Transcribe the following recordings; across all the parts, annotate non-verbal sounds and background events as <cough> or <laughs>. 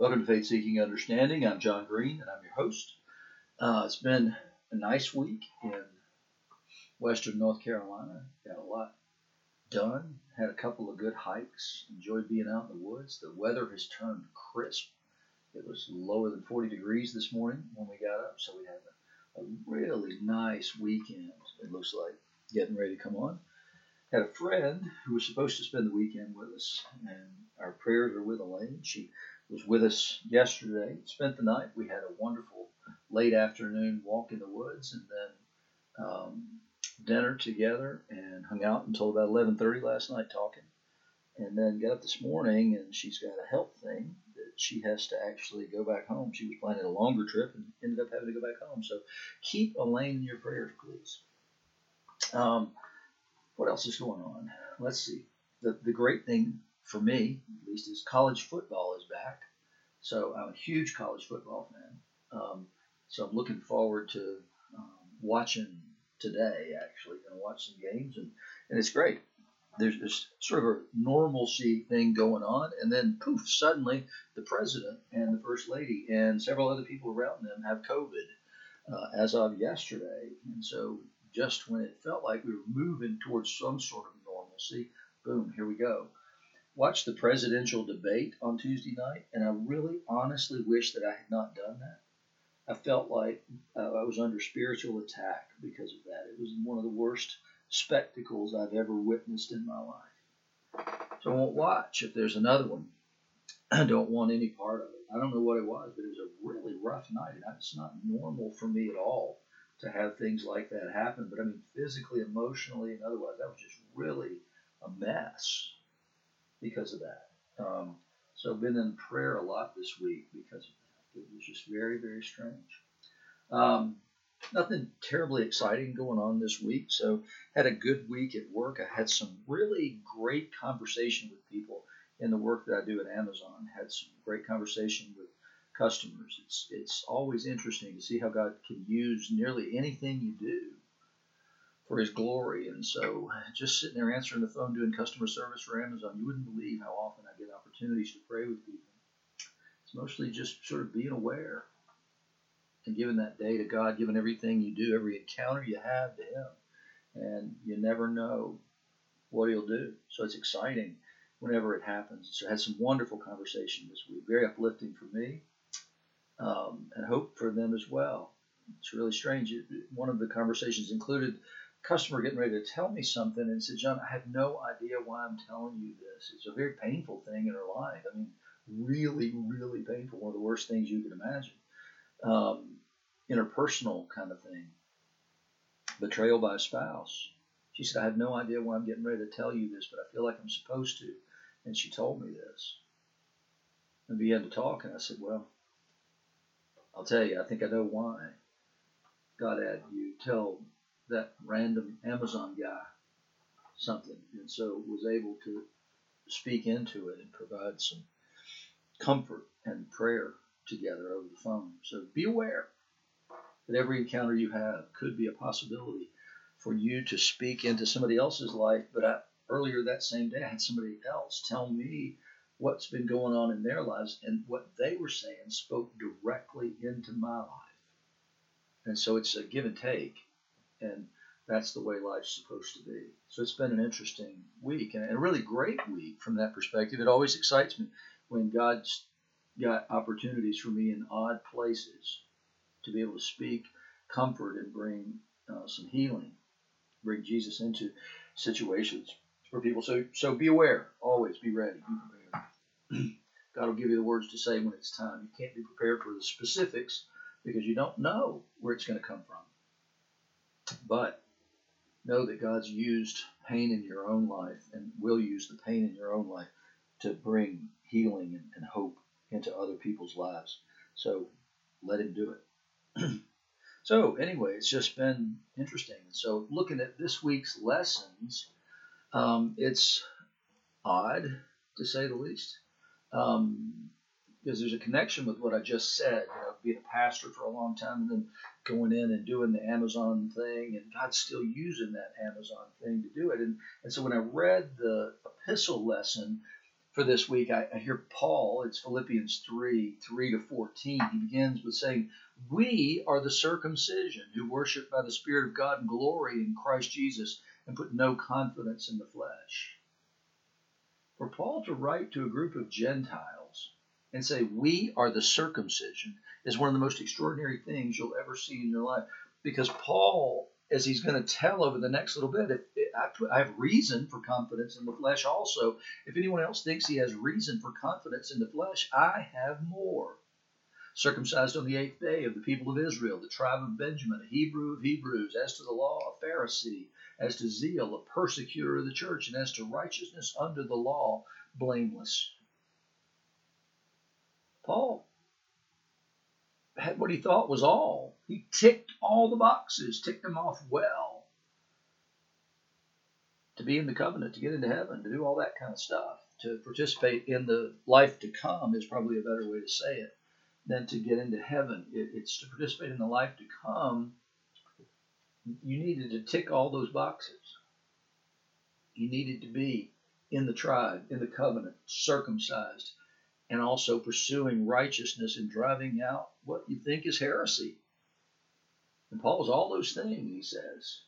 Welcome to Faith Seeking Understanding. I'm John Green, and I'm your host. Uh, it's been a nice week in Western North Carolina. Got a lot done. Had a couple of good hikes. Enjoyed being out in the woods. The weather has turned crisp. It was lower than 40 degrees this morning when we got up, so we had a, a really nice weekend. It looks like getting ready to come on. Had a friend who was supposed to spend the weekend with us, and our prayers are with Elaine. She was with us yesterday, spent the night. We had a wonderful late afternoon walk in the woods and then um, dinner together and hung out until about 11.30 last night talking. And then got up this morning and she's got a health thing that she has to actually go back home. She was planning a longer trip and ended up having to go back home. So keep Elaine in your prayers, please. Um, what else is going on? Let's see. The, the great thing for me, at least, is college football is back. So I'm a huge college football fan. Um, so I'm looking forward to um, watching today. Actually, going to watch some games, and, and it's great. There's this sort of a normalcy thing going on, and then poof, suddenly the president and the first lady and several other people around them have COVID uh, as of yesterday, and so just when it felt like we were moving towards some sort of normalcy, boom, here we go watched the presidential debate on Tuesday night, and I really honestly wish that I had not done that. I felt like uh, I was under spiritual attack because of that. It was one of the worst spectacles I've ever witnessed in my life. So I won't watch if there's another one. <clears throat> I don't want any part of it. I don't know what it was, but it was a really rough night, and it's not normal for me at all to have things like that happen. But I mean, physically, emotionally, and otherwise, that was just really a mess because of that. Um, so I've been in prayer a lot this week because of that. It was just very, very strange. Um, nothing terribly exciting going on this week. So had a good week at work. I had some really great conversation with people in the work that I do at Amazon. Had some great conversation with customers. It's it's always interesting to see how God can use nearly anything you do for his glory. And so just sitting there answering the phone doing customer service for Amazon, you wouldn't believe how often I get opportunities to pray with people. It's mostly just sort of being aware and giving that day to God, giving everything you do, every encounter you have to him. And you never know what he'll do. So it's exciting whenever it happens. So I had some wonderful conversation this week, very uplifting for me, um, and hope for them as well. It's really strange. One of the conversations included customer getting ready to tell me something and said, John, I have no idea why I'm telling you this. It's a very painful thing in her life. I mean, really, really painful. One of the worst things you could imagine. Um, interpersonal kind of thing. Betrayal by a spouse. She said, I have no idea why I'm getting ready to tell you this, but I feel like I'm supposed to. And she told me this. And began to talk, and I said, Well, I'll tell you, I think I know why. God had you tell that random Amazon guy something, and so was able to speak into it and provide some comfort and prayer together over the phone. So be aware that every encounter you have could be a possibility for you to speak into somebody else's life. But I, earlier that same day, I had somebody else tell me what's been going on in their lives, and what they were saying spoke directly into my life. And so it's a give and take and that's the way life's supposed to be. So it's been an interesting week and a really great week from that perspective. It always excites me when God's got opportunities for me in odd places to be able to speak comfort and bring uh, some healing, bring Jesus into situations for people. So so be aware, always be ready, be prepared. <clears throat> God will give you the words to say when it's time. You can't be prepared for the specifics because you don't know where it's going to come from. But know that God's used pain in your own life and will use the pain in your own life to bring healing and, and hope into other people's lives. So let Him do it. <clears throat> so, anyway, it's just been interesting. So, looking at this week's lessons, um, it's odd to say the least. Um, because there's a connection with what I just said. You know, being a pastor for a long time and then going in and doing the Amazon thing, and God's still using that Amazon thing to do it. And, and so when I read the epistle lesson, for this week, I, I hear Paul, it's Philippians 3 3 to 14. He begins with saying, We are the circumcision who worship by the Spirit of God and glory in Christ Jesus and put no confidence in the flesh. For Paul to write to a group of Gentiles and say, We are the circumcision, is one of the most extraordinary things you'll ever see in your life. Because Paul as he's going to tell over the next little bit, I, put, I have reason for confidence in the flesh also. If anyone else thinks he has reason for confidence in the flesh, I have more. Circumcised on the eighth day of the people of Israel, the tribe of Benjamin, a Hebrew of Hebrews, as to the law, a Pharisee, as to zeal, a persecutor of the church, and as to righteousness under the law, blameless. Paul had what he thought was all. He ticked all the boxes, ticked them off well. To be in the covenant, to get into heaven, to do all that kind of stuff, to participate in the life to come is probably a better way to say it than to get into heaven. It, it's to participate in the life to come. You needed to tick all those boxes. You needed to be in the tribe, in the covenant, circumcised, and also pursuing righteousness and driving out what you think is heresy. And Paul was all those things, he says.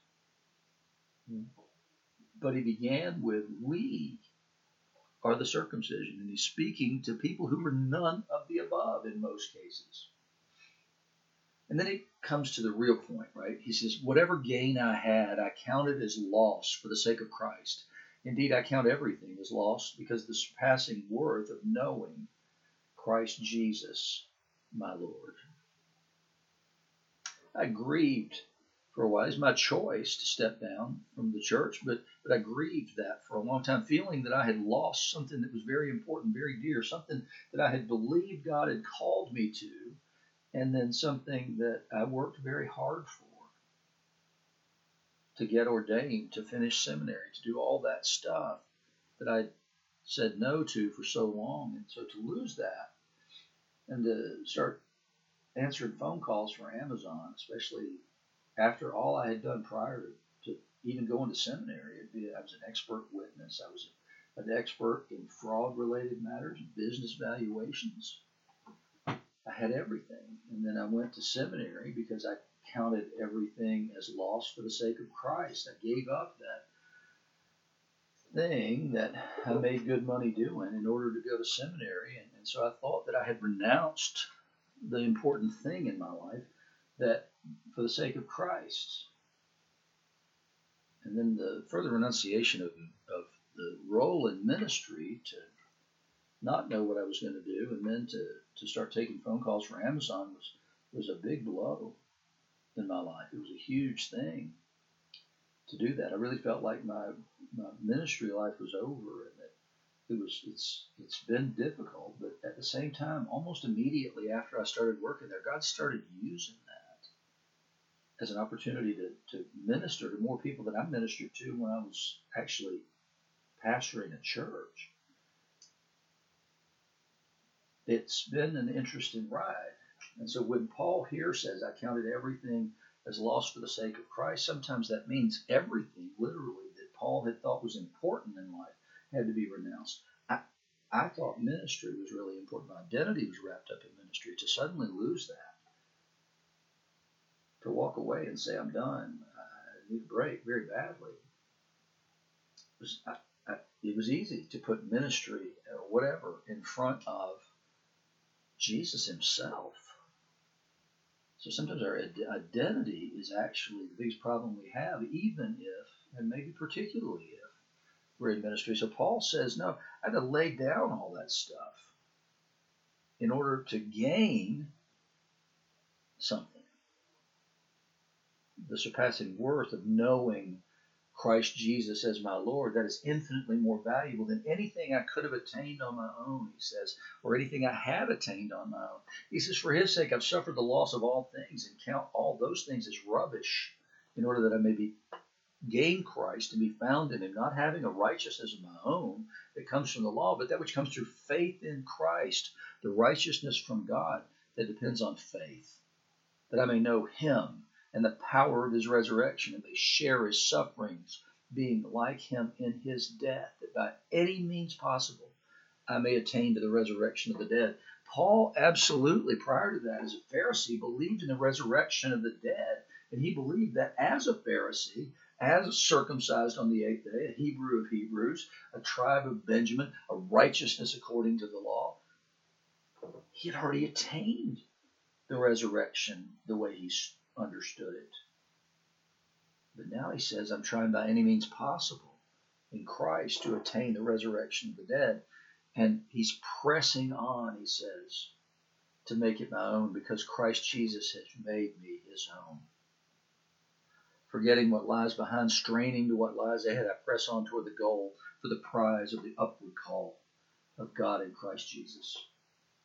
But he began with, We are the circumcision. And he's speaking to people who were none of the above in most cases. And then he comes to the real point, right? He says, Whatever gain I had, I counted as loss for the sake of Christ. Indeed, I count everything as lost because the surpassing worth of knowing Christ Jesus, my Lord. I grieved for a while. It's my choice to step down from the church, but, but I grieved that for a long time, feeling that I had lost something that was very important, very dear, something that I had believed God had called me to, and then something that I worked very hard for to get ordained, to finish seminary, to do all that stuff that I said no to for so long. And so to lose that and to start answering phone calls for Amazon, especially after all I had done prior to, to even going to seminary. I was an expert witness. I was an expert in fraud related matters, business valuations. I had everything. And then I went to seminary because I counted everything as lost for the sake of Christ. I gave up that thing that I made good money doing in order to go to seminary. And, and so I thought that I had renounced the important thing in my life that for the sake of Christ. And then the further renunciation of, of the role in ministry to not know what I was going to do and then to, to start taking phone calls for Amazon was, was a big blow in my life. It was a huge thing to do that. I really felt like my, my ministry life was over and that it was it's it's been difficult, but at the same time, almost immediately after I started working there, God started using that as an opportunity to, to minister to more people that I ministered to when I was actually pastoring a church. It's been an interesting ride. And so when Paul here says, I counted everything as lost for the sake of Christ, sometimes that means everything, literally, that Paul had thought was important in life had to be renounced. I, I thought ministry was really important. My identity was wrapped up in ministry. To suddenly lose that, to walk away and say, I'm done, I need a break very badly, was, I, I, it was easy to put ministry or whatever in front of Jesus himself. So sometimes our identity is actually the biggest problem we have, even if, and maybe particularly if, we're in ministry. So Paul says, no, I had to lay down all that stuff in order to gain something. The surpassing worth of knowing Christ Jesus as my Lord, that is infinitely more valuable than anything I could have attained on my own, he says, or anything I have attained on my own. He says, For his sake I've suffered the loss of all things and count all those things as rubbish in order that I may be gain Christ and be found in him, not having a righteousness of my own that comes from the law, but that which comes through faith in Christ, the righteousness from God that depends on faith, that I may know him and the power of his resurrection, and they share his sufferings, being like him in his death, that by any means possible I may attain to the resurrection of the dead. Paul absolutely, prior to that, as a Pharisee, believed in the resurrection of the dead. And he believed that as a Pharisee, as circumcised on the eighth day, a Hebrew of Hebrews, a tribe of Benjamin, a righteousness according to the law, he had already attained the resurrection the way he understood it. But now he says, I'm trying by any means possible in Christ to attain the resurrection of the dead. And he's pressing on, he says, to make it my own because Christ Jesus has made me his own. Forgetting what lies behind, straining to what lies ahead, I press on toward the goal for the prize of the upward call of God in Christ Jesus.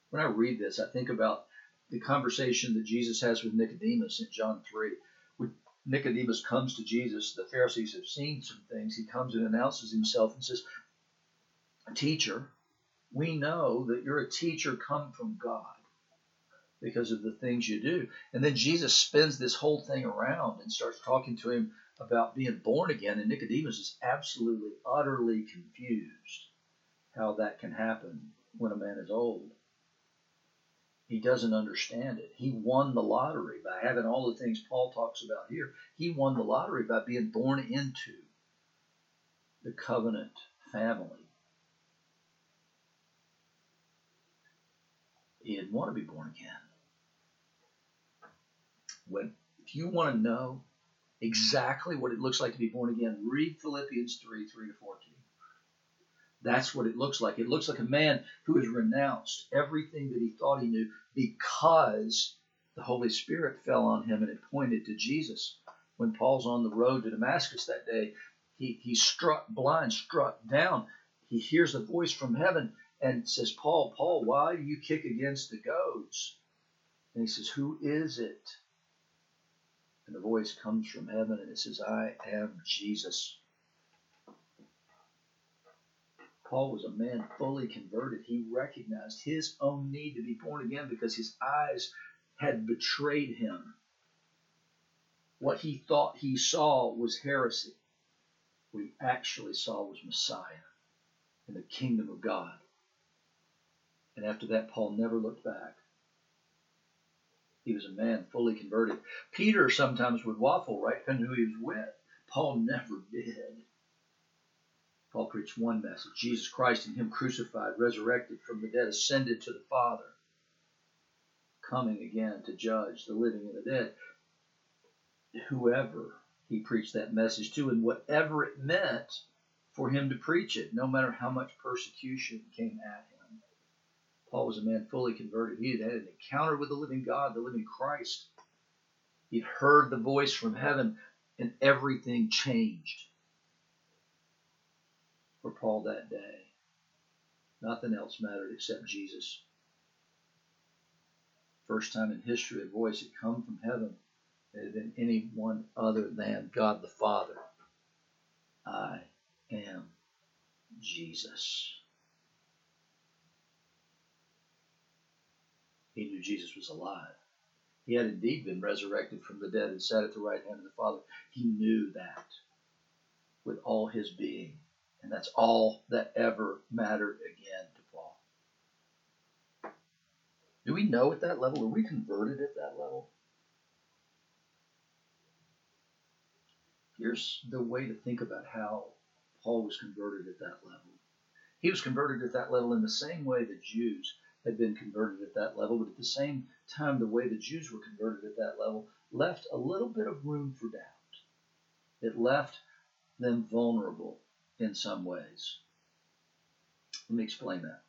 When I read this, I think about the conversation that Jesus has with Nicodemus in John 3. When Nicodemus comes to Jesus, the Pharisees have seen some things. He comes and announces himself and says, Teacher, we know that you're a teacher come from God because of the things you do. And then Jesus spins this whole thing around and starts talking to him about being born again. And Nicodemus is absolutely, utterly confused how that can happen when a man is old. He doesn't understand it. He won the lottery by having all the things Paul talks about here. He won the lottery by being born into the covenant family. He didn't want to be born again. When, if you want to know exactly what it looks like to be born again, read Philippians 3 3 to 14. That's what it looks like. It looks like a man who has renounced everything that he thought he knew because the Holy Spirit fell on him and it pointed to Jesus. When Paul's on the road to Damascus that day, he, he struck blind, struck down. He hears a voice from heaven and says, Paul, Paul, why do you kick against the goads? And he says, Who is it? And the voice comes from heaven and it says, I am Jesus Paul was a man fully converted. He recognized his own need to be born again because his eyes had betrayed him. What he thought he saw was heresy. What he actually saw was Messiah and the kingdom of God. And after that, Paul never looked back. He was a man fully converted. Peter sometimes would waffle, right? Depending who he was with. Paul never did. Paul preached one message Jesus Christ and Him crucified, resurrected from the dead, ascended to the Father, coming again to judge the living and the dead. Whoever he preached that message to, and whatever it meant for him to preach it, no matter how much persecution came at him. Paul was a man fully converted. He had had an encounter with the living God, the living Christ. He'd heard the voice from heaven, and everything changed for Paul that day. Nothing else mattered except Jesus. First time in history, a voice had come from heaven been anyone other than God the Father. I am Jesus. He knew Jesus was alive. He had indeed been resurrected from the dead and sat at the right hand of the Father. He knew that with all his being. And that's all that ever mattered again to Paul. Do we know at that level? Are we converted at that level? Here's the way to think about how Paul was converted at that level. He was converted at that level in the same way the Jews had been converted at that level, but at the same time, the way the Jews were converted at that level left a little bit of room for doubt. It left them vulnerable in some ways. Let me explain that.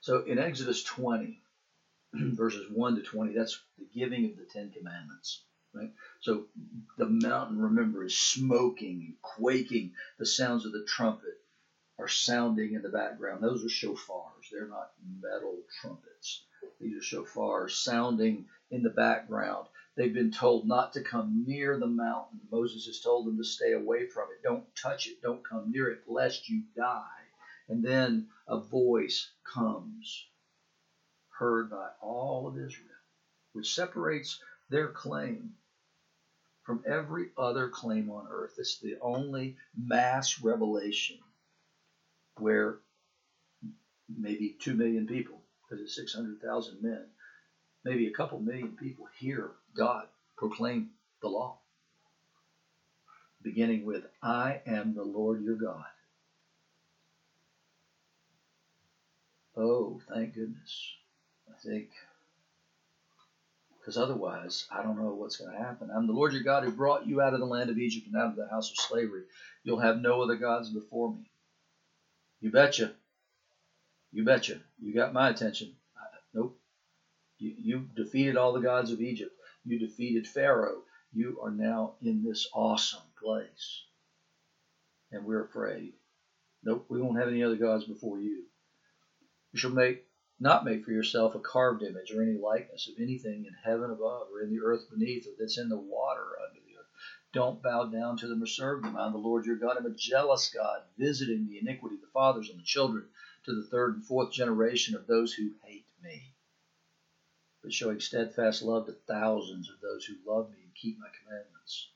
So in Exodus 20, <clears throat> verses 1 to 20, that's the giving of the Ten Commandments. Right? So the mountain, remember, is smoking and quaking. The sounds of the trumpet are sounding in the background. Those are shofars. They're not metal trumpets. These are shofars sounding in the background. They've been told not to come near the mountain. Moses has told them to stay away from it. Don't touch it. Don't come near it, lest you die. And then a voice comes, heard by all of Israel, which separates their claim from every other claim on earth. It's the only mass revelation where maybe two million people because it's 600,000 men. Maybe a couple million people hear God proclaim the law, beginning with, I am the Lord your God. Oh, thank goodness. I think because otherwise, I don't know what's going to happen. I'm the Lord your God who brought you out of the land of Egypt and out of the house of slavery. You'll have no other gods before me. You betcha. You betcha. You got my attention. I. You, you defeated all the gods of Egypt. You defeated Pharaoh. You are now in this awesome place. And we're afraid. Nope, we won't have any other gods before you. You shall make not make for yourself a carved image or any likeness of anything in heaven above or in the earth beneath or that's in the water under the earth. Don't bow down to them or serve them. I'm the Lord your God. I'm a jealous God, visiting the iniquity of the fathers on the children to the third and fourth generation of those who hate me, but showing steadfast love to thousands of those who love me and keep my commandments.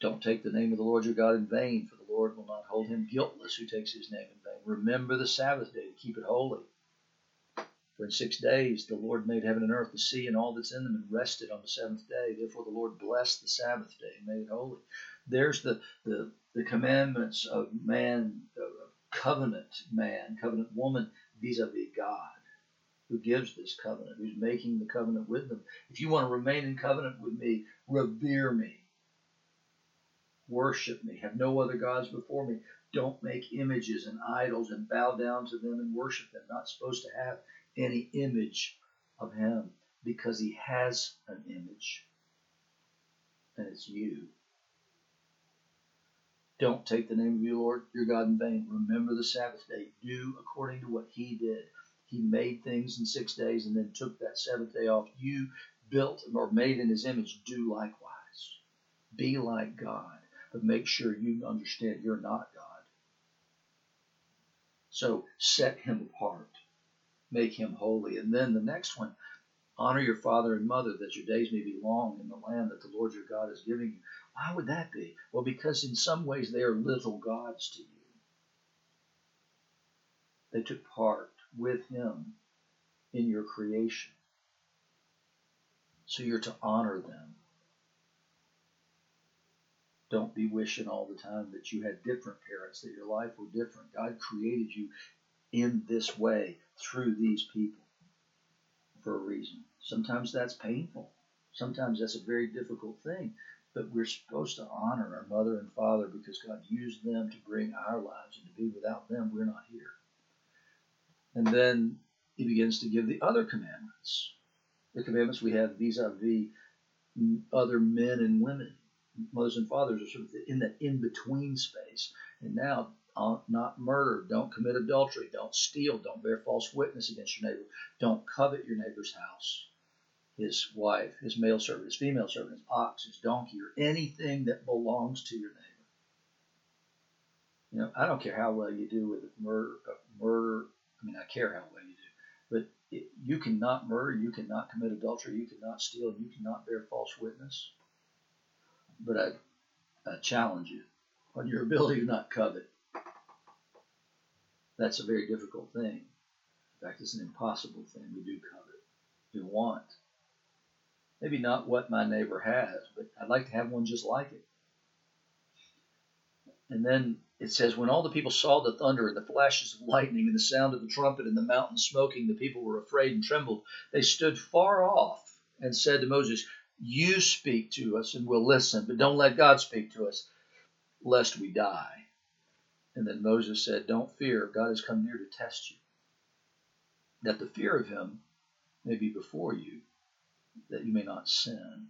Don't take the name of the Lord your God in vain, for the Lord will not hold him guiltless who takes his name in vain. Remember the Sabbath day to keep it holy. For in six days the Lord made heaven and earth, the sea, and all that's in them, and rested on the seventh day. Therefore the Lord blessed the Sabbath day and made it holy. There's the, the, the commandments of man, covenant man, covenant woman vis a vis God, who gives this covenant, who's making the covenant with them. If you want to remain in covenant with me, revere me. Worship me. Have no other gods before me. Don't make images and idols and bow down to them and worship them. Not supposed to have any image of him because he has an image, and it's you. Don't take the name of your Lord your God in vain. Remember the Sabbath day. Do according to what he did. He made things in six days and then took that seventh day off. You built or made in his image. Do likewise. Be like God, but make sure you understand you're not God. So set him apart, make him holy. And then the next one, honor your father and mother that your days may be long in the land that the Lord your God is giving you. Why would that be? Well, because in some ways they are little gods to you. They took part with him in your creation. So you're to honor them. Don't be wishing all the time that you had different parents, that your life were different. God created you in this way through these people for a reason. Sometimes that's painful. Sometimes that's a very difficult thing. But we're supposed to honor our mother and father because God used them to bring our lives, and to be without them, we're not here. And then he begins to give the other commandments. The commandments we have vis a vis other men and women mothers and fathers are sort of in that in between space. And now, uh, not murder, don't commit adultery, don't steal, don't bear false witness against your neighbor, don't covet your neighbor's house, his wife, his male servant, his female servant, his ox, his donkey, or anything that belongs to your neighbor. You know, I don't care how well you do with murder. Uh, murder. I mean, I care how well you do, but it, you cannot murder, you cannot commit adultery, you cannot steal, you cannot bear false witness but I, I challenge you on your <laughs> ability to not covet. That's a very difficult thing. In fact, it's an impossible thing. We do covet. We want. Maybe not what my neighbor has, but I'd like to have one just like it. And then it says, When all the people saw the thunder and the flashes of lightning and the sound of the trumpet and the mountain smoking, the people were afraid and trembled. They stood far off and said to Moses, you speak to us and we'll listen, but don't let God speak to us, lest we die. And then Moses said, Don't fear, God has come near to test you, that the fear of him may be before you, that you may not sin.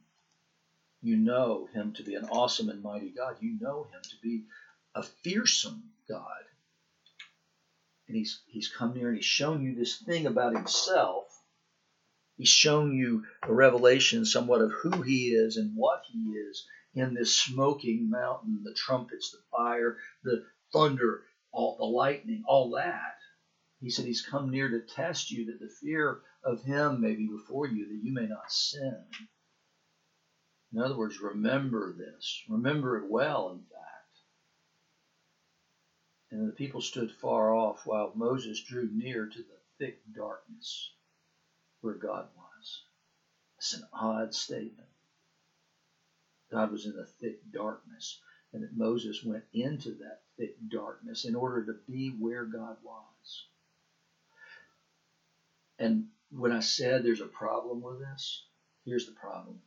You know him to be an awesome and mighty God. You know him to be a fearsome God. And he's, he's come near and he's shown you this thing about himself He's shown you a revelation somewhat of who he is and what he is in this smoking mountain, the trumpets, the fire, the thunder, all the lightning, all that. He said he's come near to test you that the fear of him may be before you, that you may not sin. In other words, remember this. Remember it well, fact. And the people stood far off while Moses drew near to the thick darkness where God was. It's an odd statement. God was in the thick darkness, and that Moses went into that thick darkness in order to be where God was. And when I said there's a problem with this, here's the problem.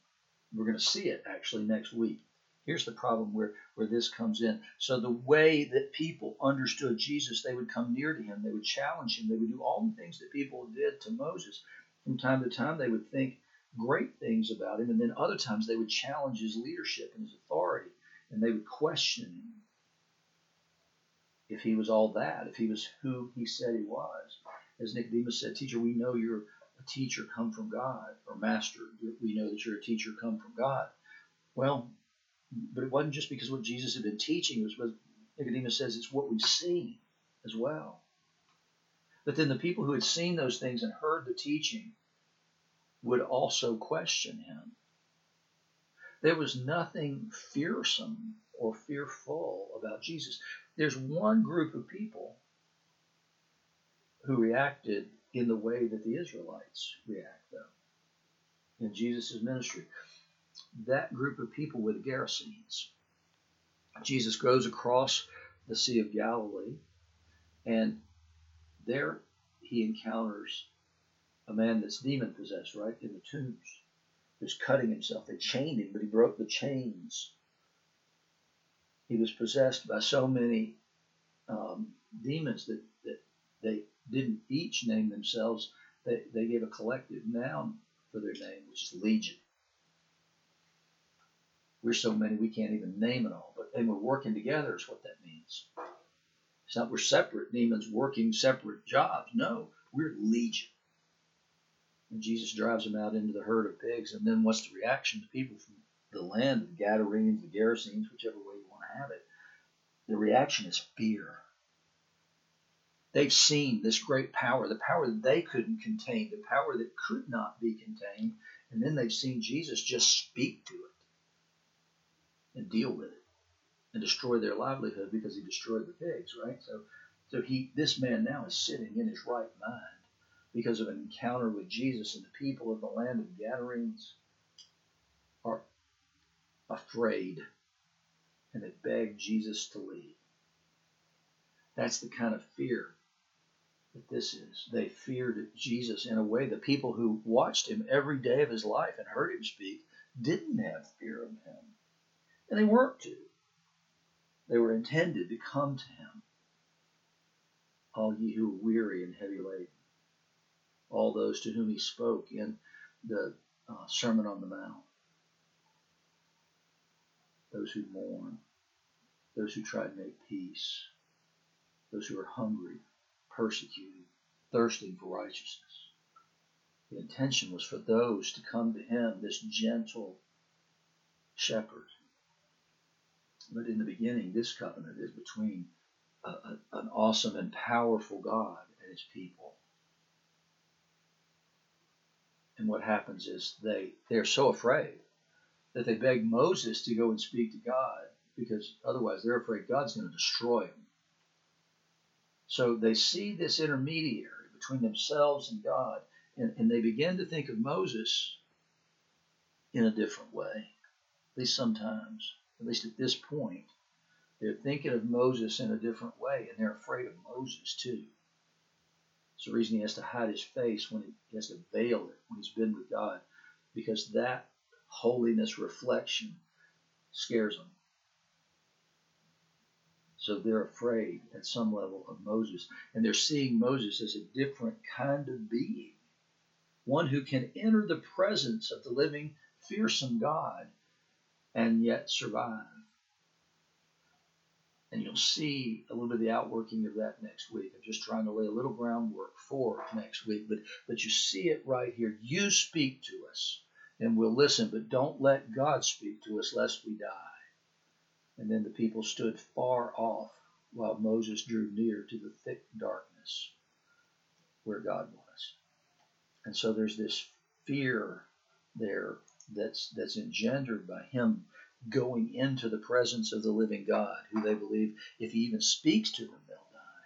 We're going to see it actually next week. Here's the problem where, where this comes in. So, the way that people understood Jesus, they would come near to him, they would challenge him, they would do all the things that people did to Moses. From time to time, they would think great things about him, and then other times they would challenge his leadership and his authority, and they would question him if he was all that, if he was who he said he was. As Nicodemus said, Teacher, we know you're a teacher come from God, or Master, we know that you're a teacher come from God. Well, but it wasn't just because what Jesus had been teaching, it was what Nicodemus says, it's what we've seen as well. But then the people who had seen those things and heard the teaching would also question him. There was nothing fearsome or fearful about Jesus. There's one group of people who reacted in the way that the Israelites react, though, in Jesus' ministry. That group of people were the Gerasenes. Jesus goes across the Sea of Galilee, and there he encounters a man that's demon possessed, right, in the tombs, who's cutting himself. They chained him, but he broke the chains. He was possessed by so many um, demons that, that they didn't each name themselves. They, they gave a collective noun for their name, which is legion. We're so many we can't even name it all, but they were working together is what that means. It's not we're separate demons working separate jobs. No, we're legion. And Jesus drives them out into the herd of pigs. And then what's the reaction to people from the land the Gadarenes, the Gerasenes, whichever way you want to have it? The reaction is fear. They've seen this great power, the power that they couldn't contain, the power that could not be contained. And then they've seen Jesus just speak to it and deal with it and destroy their livelihood because he destroyed the pigs, right? So, so he, this man now is sitting in his right mind because of an encounter with Jesus, and the people of the land of Gadarenes are afraid and they beg Jesus to leave. That's the kind of fear that this is. They feared Jesus in a way the people who watched him every day of his life and heard him speak didn't have fear of him. And they weren't to. They were intended to come to him. All ye who are weary and heavy laden all those to whom he spoke in the uh, Sermon on the Mount. Those who mourn, those who try to make peace, those who are hungry, persecuted, thirsting for righteousness. The intention was for those to come to him, this gentle shepherd. But in the beginning, this covenant is between a, a, an awesome and powerful God and his people. And what happens is they they're so afraid that they beg Moses to go and speak to God because otherwise they're afraid God's going to destroy them. So they see this intermediary between themselves and God, and, and they begin to think of Moses in a different way, at least sometimes, at least at this point. They're thinking of Moses in a different way, and they're afraid of Moses too. It's the reason he has to hide his face when he has to veil it when he's been with God, because that holiness reflection scares them. So they're afraid at some level of Moses, and they're seeing Moses as a different kind of being, one who can enter the presence of the living, fearsome God and yet survive. And you'll see a little bit of the outworking of that next week. I'm just trying to lay a little groundwork for next week, but but you see it right here. You speak to us, and we'll listen, but don't let God speak to us lest we die. And then the people stood far off while Moses drew near to the thick darkness where God was. And so there's this fear there that's that's engendered by him going into the presence of the living God, who they believe if he even speaks to them, they'll die.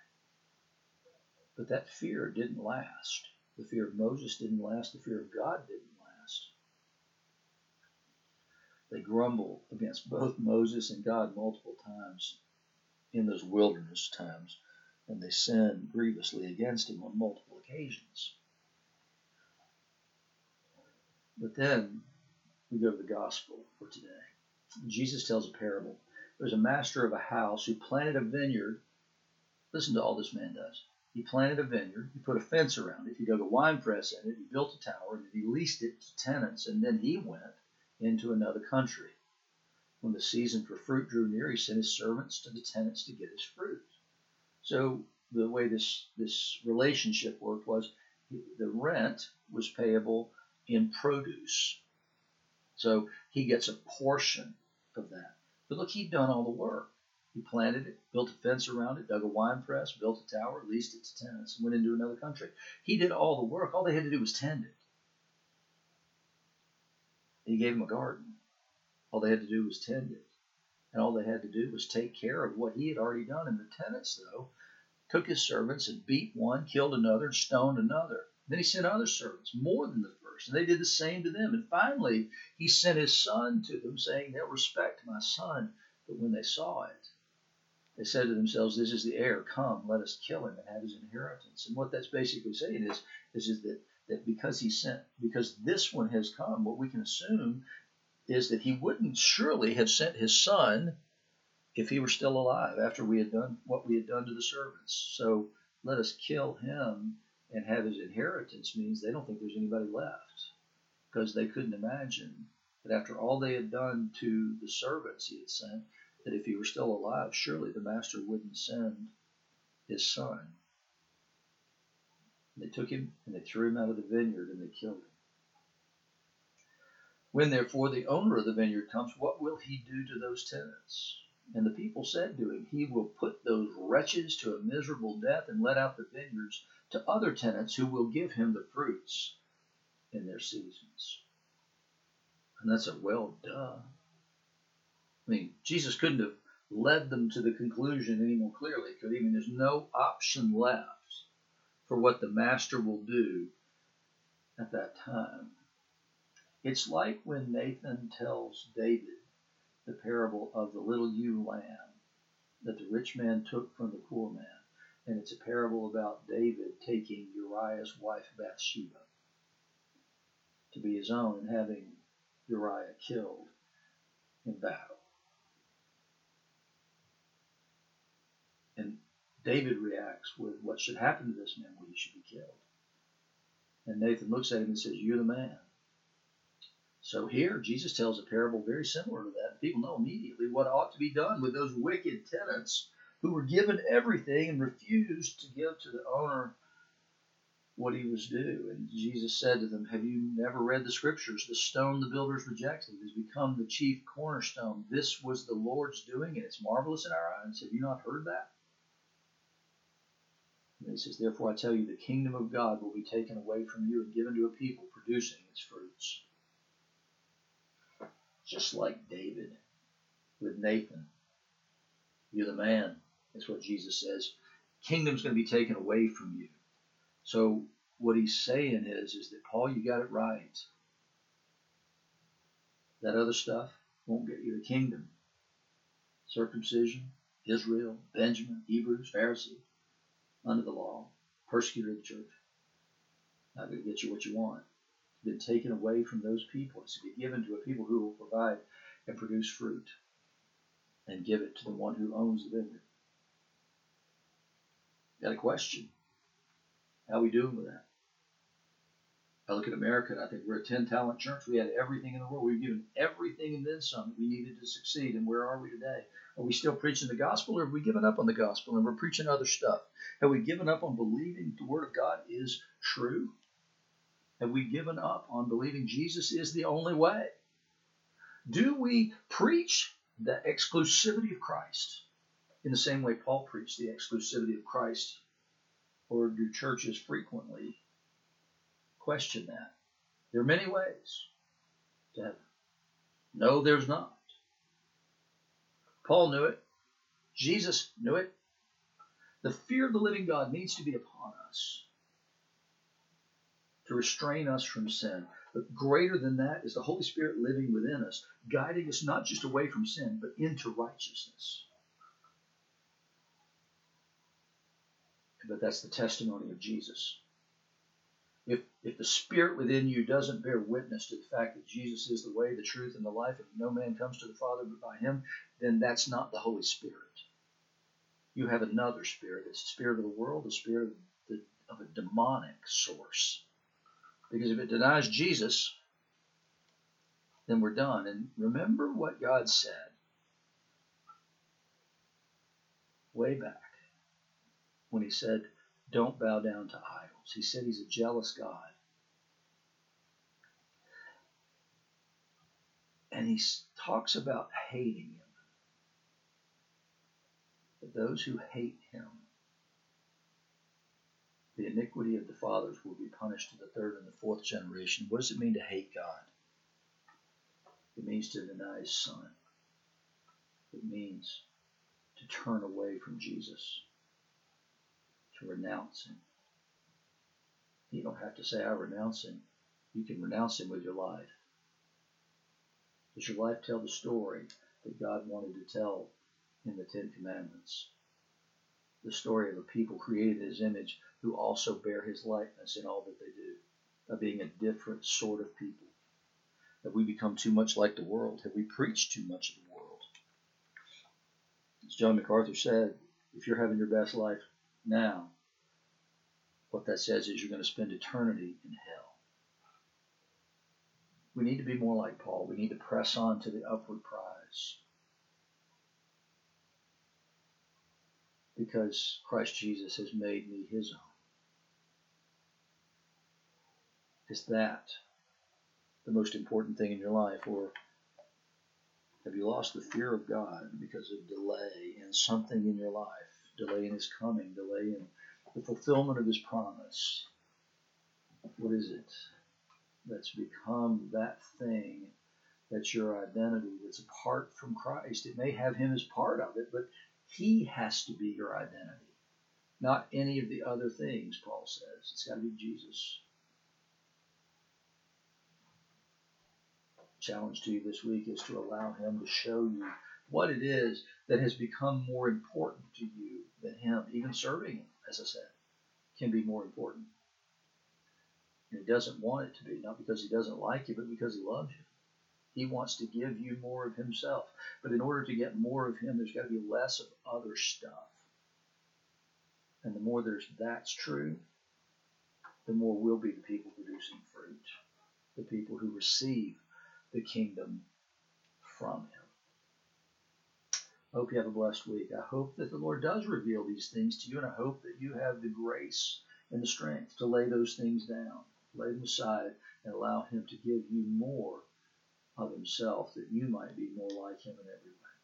But that fear didn't last. The fear of Moses didn't last. The fear of God didn't last. They grumble against both Moses and God multiple times in those wilderness times, and they sin grievously against him on multiple occasions. But then we go to the gospel for today. Jesus tells a parable. There's a master of a house who planted a vineyard. Listen to all this man does. He planted a vineyard. He put a fence around it. He dug a wine press in it. He built a tower, and he leased it to tenants. And then he went into another country. When the season for fruit drew near, he sent his servants to the tenants to get his fruit. So the way this this relationship worked was the rent was payable in produce. So he gets a portion of that. But look, he'd done all the work. He planted it, built a fence around it, dug a wine press, built a tower, leased it to tenants, and went into another country. He did all the work. All they had to do was tend it. He gave them a garden. All they had to do was tend it. And all they had to do was take care of what he had already done. And the tenants, though, took his servants and beat one, killed another, and stoned another. Then he sent other servants, more than the and they did the same to them. And finally, he sent his son to them, saying, They'll respect my son. But when they saw it, they said to themselves, This is the heir. Come, let us kill him and have his inheritance. And what that's basically saying is, is, is that, that because he sent, because this one has come, what we can assume is that he wouldn't surely have sent his son if he were still alive after we had done what we had done to the servants. So let us kill him and have his inheritance means they don't think there's anybody left because they couldn't imagine that after all they had done to the servants he had sent, that if he were still alive, surely the master wouldn't send his son. They took him and they threw him out of the vineyard and they killed him. When therefore the owner of the vineyard comes, what will he do to those tenants? And the people said to him, He will put those wretches to a miserable death and let out the vineyards to other tenants who will give him the fruits in their seasons. And that's a well duh. I mean, Jesus couldn't have led them to the conclusion any more clearly, could he? I mean, there's no option left for what the master will do at that time. It's like when Nathan tells David the parable of the little ewe lamb that the rich man took from the poor man and it's a parable about David taking Uriah's wife Bathsheba to be his own and having Uriah killed in battle. And David reacts with what should happen to this man, well, he should be killed. And Nathan looks at him and says, You're the man. So here, Jesus tells a parable very similar to that. People know immediately what ought to be done with those wicked tenants who were given everything and refused to give to the owner what he was due. And Jesus said to them, Have you never read the scriptures? The stone the builders rejected has become the chief cornerstone. This was the Lord's doing, and it's marvelous in our eyes. Have you not heard that? And he says, Therefore I tell you, the kingdom of God will be taken away from you and given to a people producing its fruits. Just like David with Nathan. You're the man. That's what Jesus says. Kingdom's going to be taken away from you. So what he's saying is, is that Paul, you got it right. That other stuff won't get you the kingdom. Circumcision, Israel, Benjamin, Hebrews, Pharisee, under the law, persecutor of the church. Not going to get you what you want. It's been taken away from those people. It's to be given to a people who will provide and produce fruit and give it to the one who owns the vineyard. Got a question? How we doing with that? I look at America and I think we're a 10 talent church. We had everything in the world. We've given everything and then some that we needed to succeed. And where are we today? Are we still preaching the gospel or have we given up on the gospel and we're preaching other stuff? Have we given up on believing the word of God is true? Have we given up on believing Jesus is the only way? Do we preach the exclusivity of Christ? In the same way Paul preached the exclusivity of Christ? Or do churches frequently question that? There are many ways to heaven. No, there's not. Paul knew it. Jesus knew it. The fear of the living God needs to be upon us to restrain us from sin. But greater than that is the Holy Spirit living within us, guiding us not just away from sin, but into righteousness. But that's the testimony of Jesus. If, if the spirit within you doesn't bear witness to the fact that Jesus is the way, the truth, and the life, and no man comes to the Father but by him, then that's not the Holy Spirit. You have another spirit. It's the spirit of the world, the spirit of, the, of a demonic source. Because if it denies Jesus, then we're done. And remember what God said way back when He said, Don't bow down to idols. He said He's a jealous God. And He talks about hating Him. But those who hate Him the iniquity of the fathers will be punished to the third and the fourth generation. What does it mean to hate God? It means to deny his son. It means to turn away from Jesus, to renounce him. You don't have to say, I renounce him. You can renounce him with your life. Does your life tell the story that God wanted to tell in the Ten Commandments? The story of a people created in his image who also bear his likeness in all that they do, of being a different sort of people. Have we become too much like the world? Have we preached too much of the world? As John MacArthur said, if you're having your best life now, what that says is you're going to spend eternity in hell. We need to be more like Paul. We need to press on to the upward prize. Because Christ Jesus has made me his own. Is that the most important thing in your life? Or have you lost the fear of God because of delay in something in your life? Delay in His coming, delay in the fulfillment of His promise. What is it that's become that thing that's your identity that's apart from Christ? It may have Him as part of it, but He has to be your identity, not any of the other things, Paul says. It's got to be Jesus. challenge to you this week is to allow Him to show you what it is that has become more important to you than Him. Even serving Him, as I said, can be more important. And He doesn't want it to be, not because He doesn't like you, but because He loves you. He wants to give you more of Himself. But in order to get more of Him, there's got to be less of other stuff. And the more there's that's true, the more we'll be the people producing fruit, the people who receive the kingdom from him. I hope you have a blessed week. I hope that the Lord does reveal these things to you, and I hope that you have the grace and the strength to lay those things down, lay them aside, and allow Him to give you more of Himself that you might be more like Him in every way.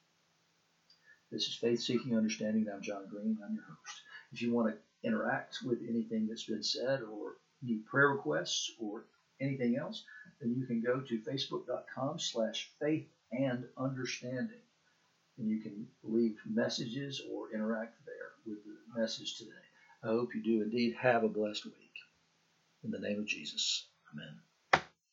This is Faith Seeking Understanding. I'm John Green. I'm your host. If you want to interact with anything that's been said, or need prayer requests, or anything else, then you can go to facebook.com slash faith and understanding. And you can leave messages or interact there with the message today. I hope you do indeed have a blessed week. In the name of Jesus, amen.